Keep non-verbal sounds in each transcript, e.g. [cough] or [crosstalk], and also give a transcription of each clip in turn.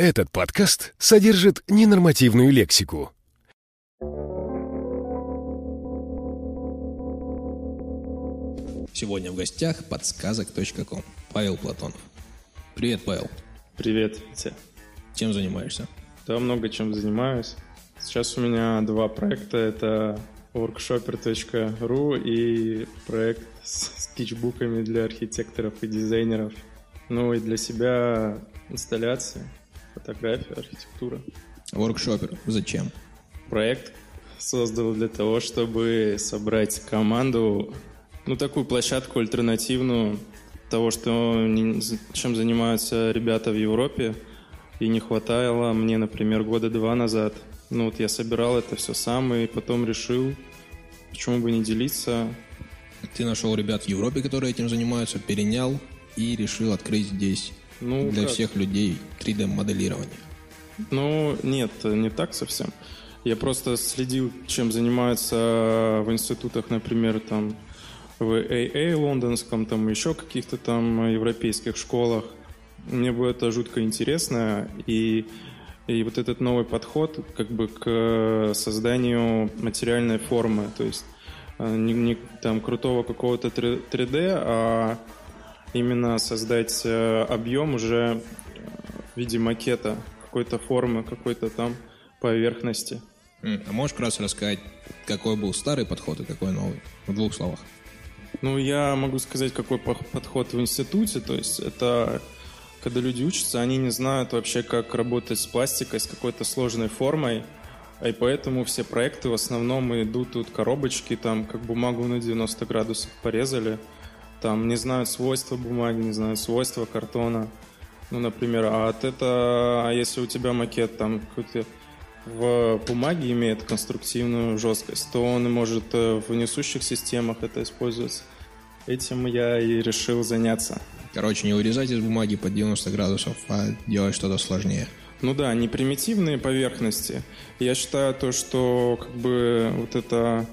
Этот подкаст содержит ненормативную лексику. Сегодня в гостях подсказок.ком. Павел Платонов. Привет, Павел. Привет, Витя. Чем занимаешься? Да, много чем занимаюсь. Сейчас у меня два проекта. Это workshopper.ru и проект с скетчбуками для архитекторов и дизайнеров. Ну и для себя инсталляции фотография, архитектура. Воркшопер. Зачем? Проект создал для того, чтобы собрать команду, ну, такую площадку альтернативную того, что чем занимаются ребята в Европе, и не хватало мне, например, года два назад. Ну, вот я собирал это все сам, и потом решил, почему бы не делиться. Ты нашел ребят в Европе, которые этим занимаются, перенял и решил открыть здесь ну, для как? всех людей 3D-моделирование? Ну, нет, не так совсем. Я просто следил, чем занимаются в институтах, например, там в AA лондонском, там еще каких-то там европейских школах. Мне было это жутко интересно, и, и вот этот новый подход как бы к созданию материальной формы, то есть э, не, не там крутого какого-то 3D, а именно создать э, объем уже в виде макета, какой-то формы, какой-то там поверхности. А можешь как раз рассказать, какой был старый подход и какой новый? В двух словах. Ну, я могу сказать, какой подход в институте. То есть это когда люди учатся, они не знают вообще, как работать с пластикой, с какой-то сложной формой. И поэтому все проекты в основном идут тут коробочки, там как бумагу на 90 градусов порезали – там не знают свойства бумаги, не знают свойства картона. Ну, например, а от это, а если у тебя макет там какой-то в бумаге имеет конструктивную жесткость, то он может э, в несущих системах это использоваться. Этим я и решил заняться. Короче, не вырезать из бумаги под 90 градусов, а делать что-то сложнее. Ну да, не примитивные поверхности. Я считаю то, что как бы вот это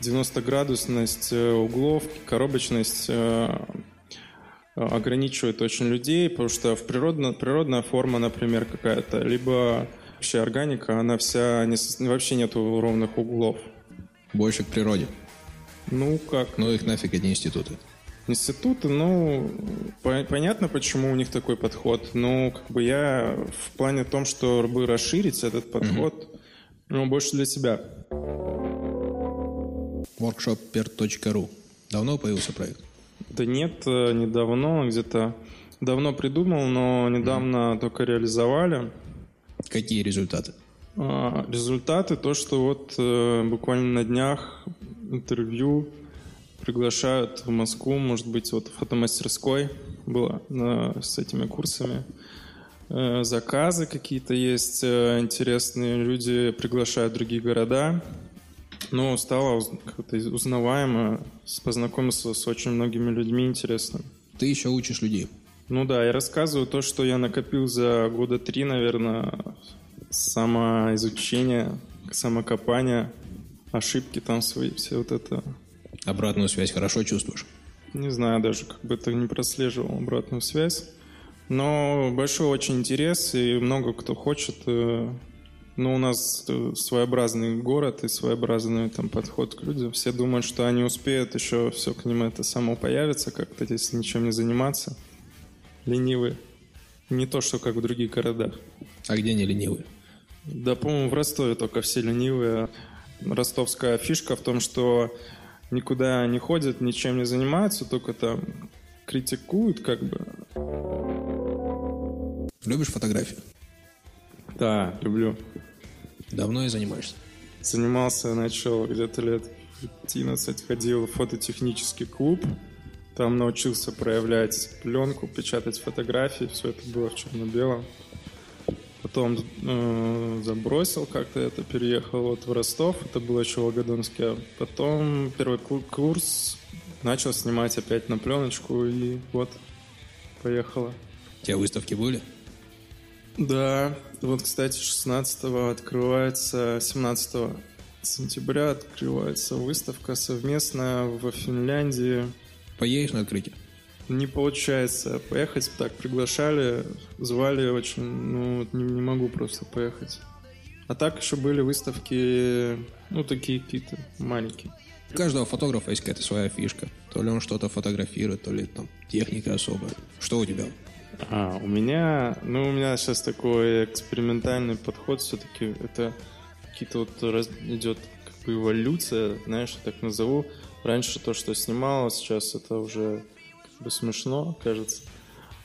90-градусность э, углов, коробочность э, ограничивает очень людей, потому что в природно, природная форма, например, какая-то, либо вообще органика, она вся не, вообще нету ровных углов. Больше к природе. Ну как? Ну их нафиг эти институты. Институты, ну, по- понятно, почему у них такой подход. Ну, как бы я в плане том, чтобы расширить этот подход, mm-hmm. ну, больше для себя workshopper.ru. Давно появился проект? Да нет, э, недавно, где-то давно придумал, но недавно mm. только реализовали. Какие результаты? А, результаты то, что вот э, буквально на днях интервью приглашают в Москву, может быть, вот в фотомастерской было на, с этими курсами. Э, заказы какие-то есть интересные, люди приглашают другие города, ну, стало как-то узнаваемо, познакомился с очень многими людьми интересно. Ты еще учишь людей? Ну да, я рассказываю то, что я накопил за года три, наверное, самоизучение, самокопание, ошибки там свои, все вот это. Обратную связь хорошо чувствуешь? Не знаю даже, как бы это не прослеживал обратную связь. Но большой очень интерес, и много кто хочет э, ну, у нас э, своеобразный город и своеобразный там подход к людям. Все думают, что они успеют еще все к ним это само появится как-то, если ничем не заниматься. Ленивые. Не то, что как в других городах. А где не ленивые? Да, по-моему, в Ростове только все ленивые. Ростовская фишка в том, что никуда не ходят, ничем не занимаются, только там критикуют как бы. Любишь фотографию? Да, люблю. Давно и занимаешься? Занимался, начал где-то лет 11, ходил в фототехнический клуб. Там научился проявлять пленку, печатать фотографии. Все это было в черно-белом. Потом э, забросил как-то это, переехал вот в Ростов. Это было еще Волгодонске. А потом первый курс начал снимать опять на пленочку. И вот, поехала. У тебя выставки были? Да, вот, кстати, 16 открывается, 17 сентября открывается выставка совместная в Финляндии. Поедешь на открытие? Не получается поехать, так приглашали, звали очень, ну не, не могу просто поехать. А так еще были выставки, ну такие какие-то маленькие. У каждого фотографа есть какая-то своя фишка. То ли он что-то фотографирует, то ли там техника особая. Что у тебя? А, у меня, ну, у меня сейчас такой экспериментальный подход все-таки. Это какие-то вот раз, идет как бы эволюция, знаешь, я так назову. Раньше то, что снимал, сейчас это уже как бы смешно, кажется.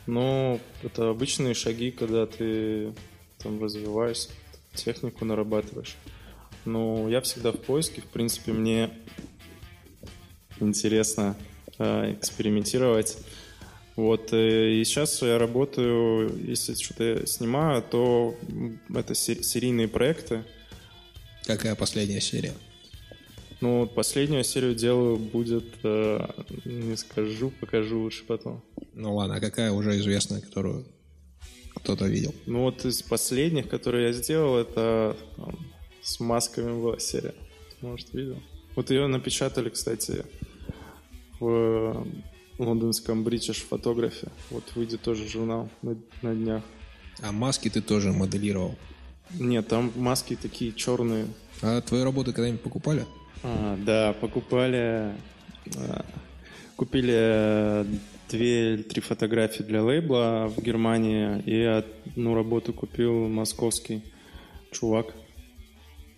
Но это обычные шаги, когда ты там развиваешься, технику нарабатываешь. Но я всегда в поиске, в принципе, мне интересно э, экспериментировать. Вот, э, и сейчас я работаю, если что-то снимаю, то это серийные проекты. Какая последняя серия? Ну, последнюю серию делаю будет, э, не скажу, покажу лучше потом. Ну ладно, а какая уже известная, которую кто-то видел? Ну вот из последних, которые я сделал, это там, с масками была серия. Может, видел? Вот ее напечатали, кстати, в лондонском British Photography. Вот выйдет тоже журнал на, на днях. А маски ты тоже моделировал? Нет, там маски такие черные. А твои работы когда-нибудь покупали? А, да, покупали. А, купили две или три фотографии для лейбла в Германии и одну работу купил московский чувак.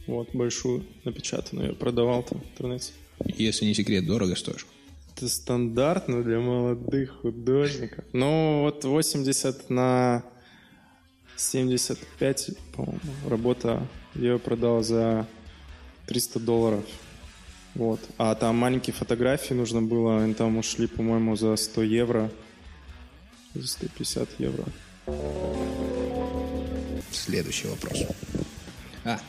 Вот, большую напечатанную. Я продавал там в интернете. Если не секрет, дорого стоишь? Это стандартно для молодых художников. Ну, вот 80 на 75, по-моему, работа. Я ее продал за 300 долларов. Вот. А там маленькие фотографии нужно было, они там ушли, по-моему, за 100 евро. За 150 евро. Следующий вопрос. А,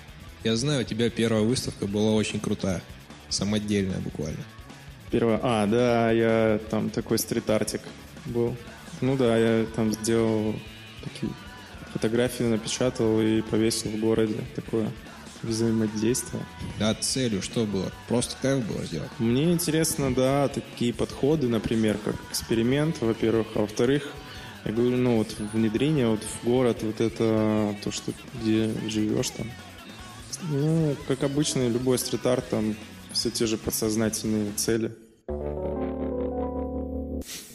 я знаю, у тебя первая выставка была очень крутая. Самодельная буквально. Первая. А, да, я там такой стрит-артик был. Ну да, я там сделал такие фотографии, напечатал и повесил в городе. Такое взаимодействие. Да, целью что было? Просто как было сделать? Мне интересно, да, такие подходы, например, как эксперимент, во-первых, а во-вторых, я говорю, ну вот внедрение вот в город, вот это то, что где живешь там, ну, как обычно, любой стрит-арт, там все те же подсознательные цели.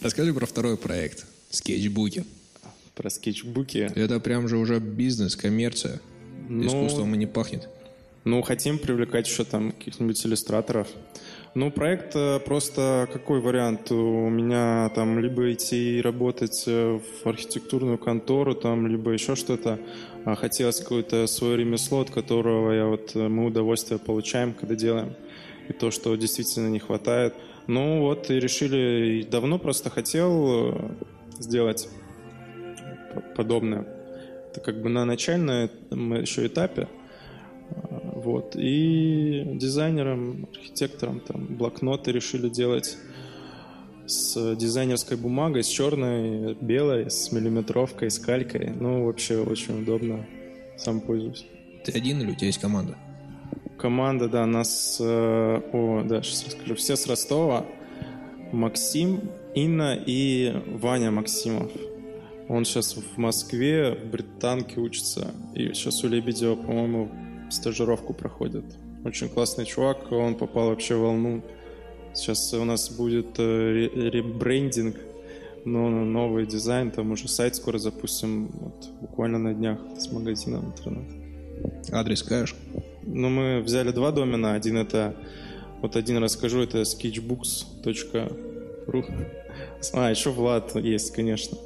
Расскажи про второй проект «Скетчбуки». Про скетчбуки? Это прям же уже бизнес, коммерция. Ну, Искусством и не пахнет. Ну, хотим привлекать еще там каких-нибудь иллюстраторов. Ну, проект э, просто какой вариант? У меня там либо идти работать э, в архитектурную контору, там, либо еще что-то. А хотелось какое-то свое ремесло, от которого я вот, э, мы удовольствие получаем, когда делаем. И то, что действительно не хватает. Ну вот, и решили, давно просто хотел сделать подобное. Это как бы на начальном еще этапе. Вот. И дизайнерам, архитекторам там блокноты решили делать с дизайнерской бумагой, с черной, белой, с миллиметровкой, с калькой. Ну, вообще очень удобно. Сам пользуюсь. Ты один или у тебя есть команда? Команда, да, нас... Э, о, да, сейчас расскажу. Все с Ростова. Максим, Инна и Ваня Максимов. Он сейчас в Москве, в Британке учится. И сейчас у Лебедева, по-моему, стажировку проходит. Очень классный чувак, он попал вообще в волну. Сейчас у нас будет э, ребрендинг, но новый дизайн, там уже сайт скоро запустим, вот, буквально на днях с магазином интернет. Адрес скажешь? Ну, мы взяли два домена. Один это, вот один расскажу, это sketchbooks.ru. А, еще Влад есть, конечно.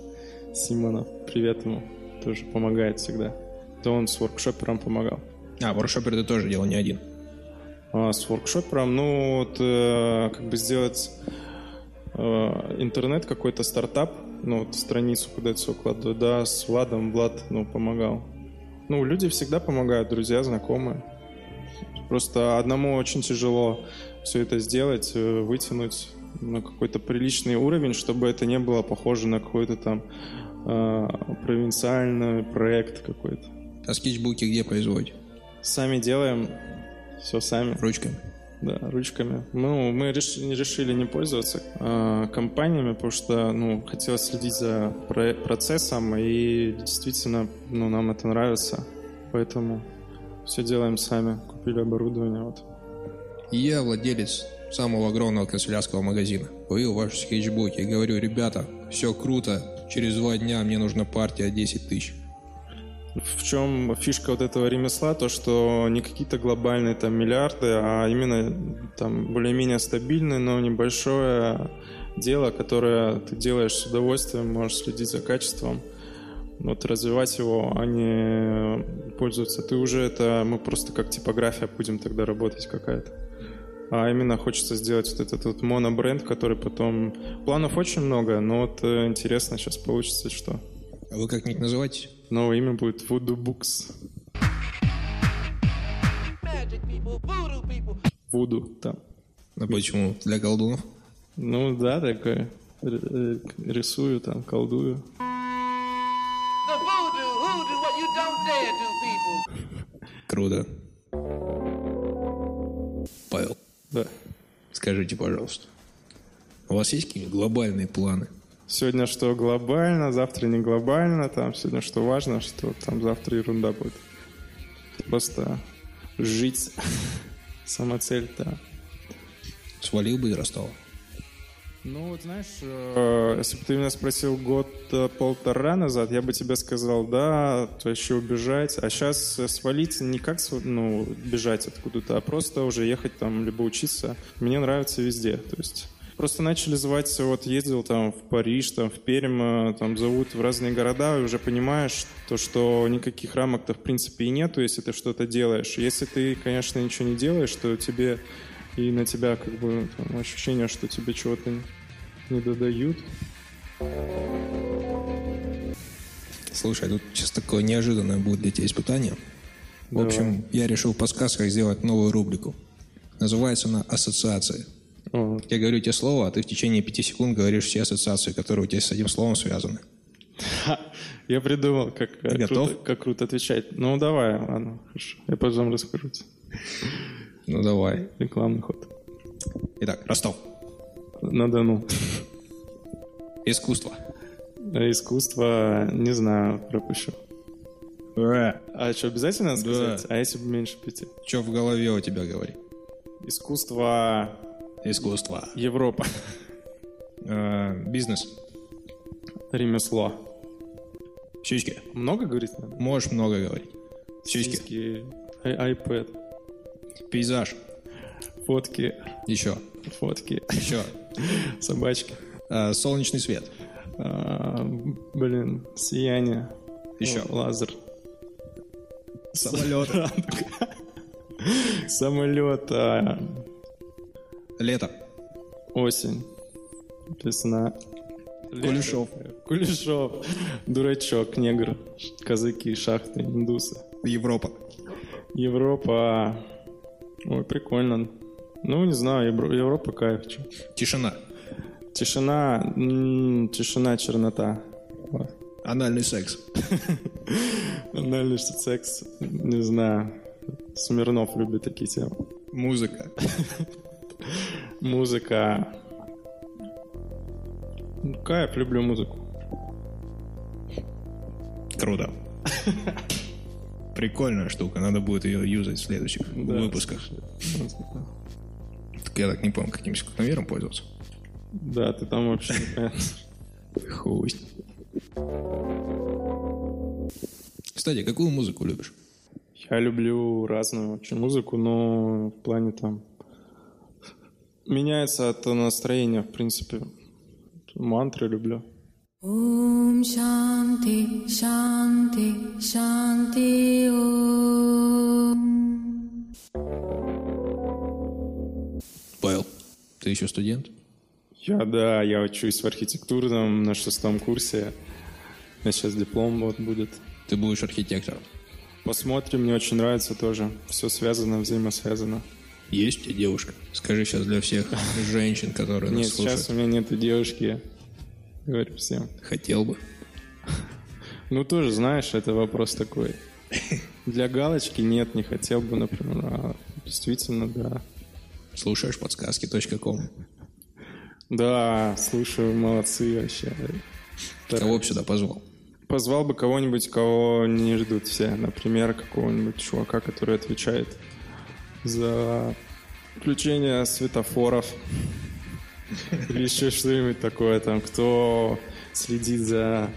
Симонов, привет ему. Тоже помогает всегда. Да он с воркшопером помогал. А, воркшопер ты тоже делал не один. А, с воркшопером, ну, вот, э, как бы сделать э, интернет, какой-то стартап, ну, вот страницу, куда это все укладываю, да, с Владом, Влад, ну, помогал. Ну, люди всегда помогают, друзья, знакомые. Просто одному очень тяжело все это сделать, э, вытянуть на какой-то приличный уровень, чтобы это не было похоже на какой-то там э, провинциальный проект какой-то. А скетчбуки где производите? Сами делаем, все сами. Ручками? Да, ручками. Ну, мы решили, решили не пользоваться э, компаниями, потому что, ну, хотелось следить за про процессом, и действительно, ну, нам это нравится. Поэтому все делаем сами. Купили оборудование, вот. Я владелец самого огромного канцелярского магазина. Купил ваши скетчбуки и говорю, ребята, все круто, через два дня мне нужна партия 10 тысяч. В чем фишка вот этого ремесла? То, что не какие-то глобальные там миллиарды, а именно там более-менее стабильное, но небольшое дело, которое ты делаешь с удовольствием, можешь следить за качеством. Вот развивать его, а не пользоваться. Ты уже это, мы просто как типография будем тогда работать какая-то. А именно хочется сделать вот этот вот монобренд, который потом... Планов очень много, но вот э, интересно сейчас получится, что... А вы как-нибудь называете? Новое имя будет Voodoo Books. Вуду там. А почему? Для колдунов? Ну да, такое. Э, рисую там, колдую. Круто. Павел. Да. Скажите, пожалуйста, у вас есть какие-нибудь глобальные планы? Сегодня что глобально, завтра не глобально, там сегодня что важно, что там завтра ерунда будет. Просто жить. [laughs] Сама цель-то. Свалил бы и расстал. Ну, вот знаешь, э, если бы ты меня спросил год-полтора назад, я бы тебе сказал, да, то еще убежать. А сейчас свалить не как ну, бежать откуда-то, а просто уже ехать там, либо учиться. Мне нравится везде. То есть Просто начали звать, вот ездил там в Париж, там в Пермь, э, там зовут в разные города, и уже понимаешь, то, что никаких рамок-то в принципе и нету, если ты что-то делаешь. Если ты, конечно, ничего не делаешь, то тебе и на тебя как бы там, ощущение, что тебе чего-то не додают. Слушай, тут сейчас такое неожиданное будет для тебя испытание. В Давай. общем, я решил в подсказках сделать новую рубрику. Называется она «Ассоциации». Угу. Я говорю тебе слово, а ты в течение пяти секунд говоришь все ассоциации, которые у тебя с этим словом связаны. Я придумал, как, ты готов? Круто, как круто отвечать. Ну, давай, ладно, хорошо. Я потом расскажу тебе. Ну, давай. Рекламный ход. Итак, Ростов. На Дону. Искусство. Искусство, не знаю, пропущу. Да. А что, обязательно сказать? Да. А если бы меньше пяти? Что в голове у тебя, говори? Искусство Искусство. Европа. Э, бизнес. Ремесло. Сиськи. Много говорить надо? Можешь много говорить. Сиськи. Сиськи. Ай iPad. Пейзаж. Фотки. Еще. Фотки. Еще. [laughs] Собачки. А, солнечный свет. А, блин, сияние. Еще. Лазер. Самолет. [laughs] Самолет. А, Лето. Осень. Весна. Кулешов. Кулешов. Дурачок, негр. Казаки, шахты, индусы. Европа. Европа. Ой, прикольно. Ну, не знаю, Европа кайф. Тишина. Тишина, тишина, чернота. Вот. Анальный секс. [laughs] Анальный секс, не знаю. Смирнов любит такие темы. Музыка. [laughs] Музыка. Кайф, люблю музыку. Круто. [laughs] Прикольная штука, надо будет ее юзать в следующих да, выпусках. Я так не помню, каким секундомером пользоваться. Да, ты там вообще Хуй. Кстати, какую музыку любишь? Я люблю разную вообще музыку, но в плане там меняется от настроения, в принципе. Мантры люблю. Ом Шанти, Шанти, Шанти Ом. Павел, ты еще студент? Я, да, я учусь в архитектурном на шестом курсе. У меня сейчас диплом вот будет. Ты будешь архитектором? Посмотрим, мне очень нравится тоже. Все связано, взаимосвязано. Есть у тебя девушка? Скажи сейчас для всех [laughs] женщин, которые нас Нет, слушают. сейчас у меня нету девушки. Говорю всем. Хотел бы. [laughs] Ну, тоже, знаешь, это вопрос такой. [laughs] Для галочки нет, не хотел бы, например. А действительно, да. Слушаешь подсказки.ком. Да, слушаю, молодцы вообще. Кого бы сюда позвал? Позвал бы кого-нибудь, кого не ждут все. Например, какого-нибудь чувака, который отвечает за включение светофоров. [laughs] Или еще что-нибудь такое, там, кто следит за...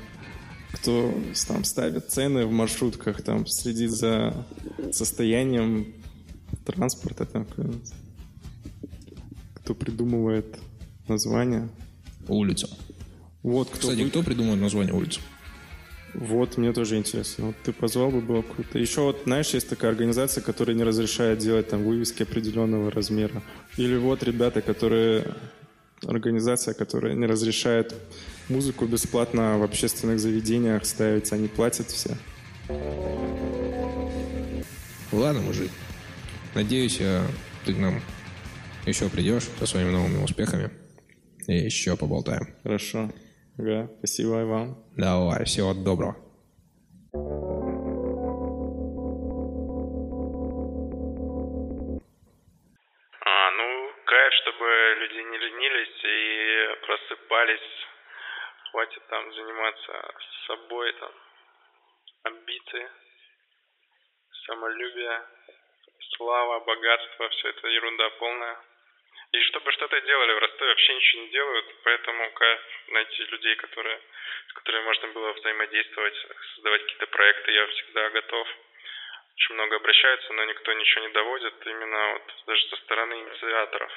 Кто там ставит цены в маршрутках, там, следит за состоянием транспорта, там, кто придумывает название. Улицу. Вот кто... Кстати, кто придумал название улицы? Вот, мне тоже интересно. Вот ты позвал бы, было круто. Еще вот, знаешь, есть такая организация, которая не разрешает делать там вывески определенного размера. Или вот ребята, которые... Организация, которая не разрешает музыку бесплатно в общественных заведениях ставить. Они платят все. Ладно, мужик. Надеюсь, э, ты к нам еще придешь со своими новыми успехами. И еще поболтаем. Хорошо. Ага, спасибо и вам. Давай, всего доброго. А, ну, кайф, чтобы люди не ленились и просыпались. Хватит там заниматься собой, там, амбиции, самолюбие, слава, богатство, все это ерунда полная. И чтобы что-то делали в Ростове, вообще ничего не делают, поэтому кайф найти людей, которые, с которыми можно было взаимодействовать, создавать какие-то проекты, я всегда готов. Очень много обращаются, но никто ничего не доводит, именно вот даже со стороны инициаторов.